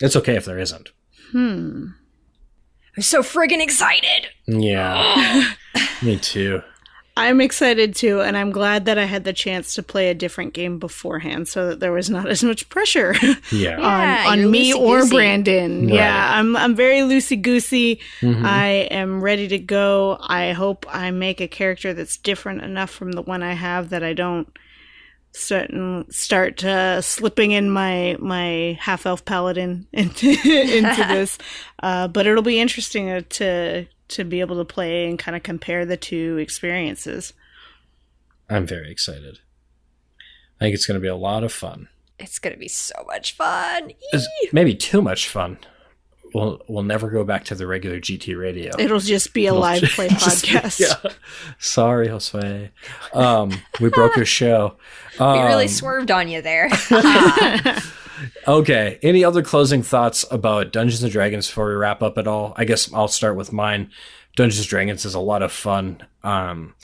It's okay if there isn't. Hmm. I'm so friggin' excited. Yeah. Me too. I'm excited too, and I'm glad that I had the chance to play a different game beforehand so that there was not as much pressure Yeah. Yeah, on, you're on me or loosey-goosey. Brandon. Right. Yeah, I'm I'm very loosey goosey. Mhm. I am ready to go. I hope I make a character that's different enough from the one I have that I don't certain start uh, slipping in my my half elf paladin into into this. Uh, but it'll be interesting uh, to to be able to play and kind of compare the two experiences. I'm very excited. I think it's going to be a lot of fun. It's gonna be so much fun. It's maybe too much fun. We'll we'll never go back to the regular GT radio. It'll just be a It'll live just- play just- podcast. yeah. Sorry, Josue. Um, we broke your show. We really Um, swerved on you there. Okay. Any other closing thoughts about Dungeons and Dragons before we wrap up at all? I guess I'll start with mine. Dungeons and Dragons is a lot of fun. Um,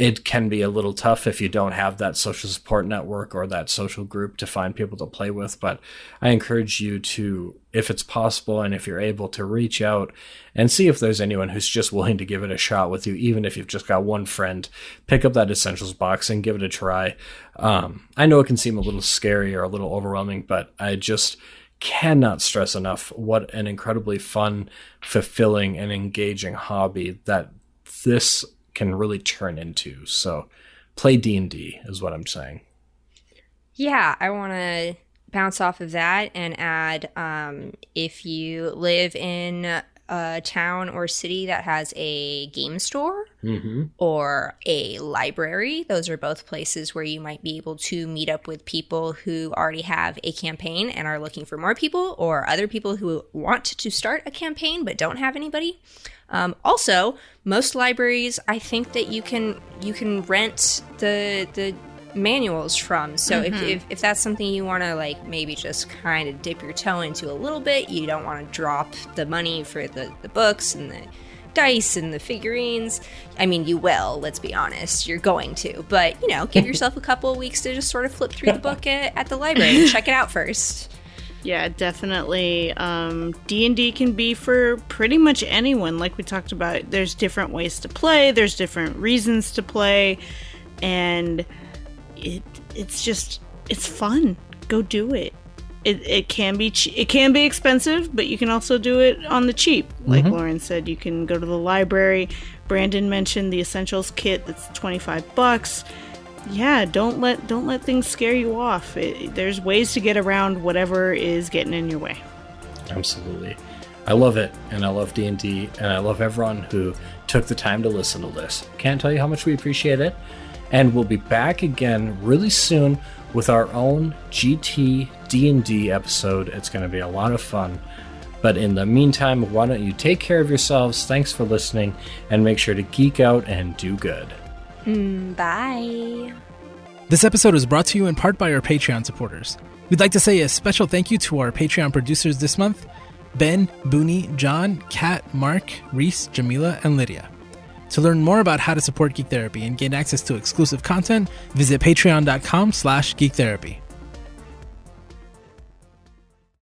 it can be a little tough if you don't have that social support network or that social group to find people to play with. But I encourage you to, if it's possible and if you're able to reach out and see if there's anyone who's just willing to give it a shot with you, even if you've just got one friend, pick up that essentials box and give it a try. Um, I know it can seem a little scary or a little overwhelming, but I just cannot stress enough what an incredibly fun, fulfilling, and engaging hobby that this can really turn into. So, play D and D is what I'm saying. Yeah, I want to bounce off of that and add um, if you live in a town or city that has a game store Mm-hmm. or a library, those are both places where you might be able to meet up with people who already have a campaign and are looking for more people, or other people who want to start a campaign but don't have anybody. Um, also, most libraries, I think that you can you can rent the the manuals from. So if, if if that's something you want to like maybe just kind of dip your toe into a little bit, you don't want to drop the money for the the books and the dice and the figurines. I mean, you will. Let's be honest, you're going to. But you know, give yourself a couple of weeks to just sort of flip through the book at, at the library and check it out first. Yeah, definitely. Um, D&D can be for pretty much anyone. Like we talked about, there's different ways to play. There's different reasons to play, and it it's just it's fun. Go do it. It, it can be che- it can be expensive, but you can also do it on the cheap. Like mm-hmm. Lauren said, you can go to the library. Brandon mentioned the essentials kit that's 25 bucks yeah don't let don't let things scare you off it, there's ways to get around whatever is getting in your way Absolutely. I love it, and I love D and D, and I love everyone who took the time to listen to this. Can't tell you how much we appreciate it. And we'll be back again really soon with our own GT D and D episode. It's going to be a lot of fun. But in the meantime, why don't you take care of yourselves? Thanks for listening, and make sure to geek out and do good. Mm, bye. This episode was brought to you in part by our Patreon supporters. We'd like to say a special thank you to our Patreon producers this month Ben, Booney, John, Kat, Mark, Reese, Jamila, and Lydia. To learn more about how to support Geek Therapy and gain access to exclusive content, visit patreon.com slash geektherapy.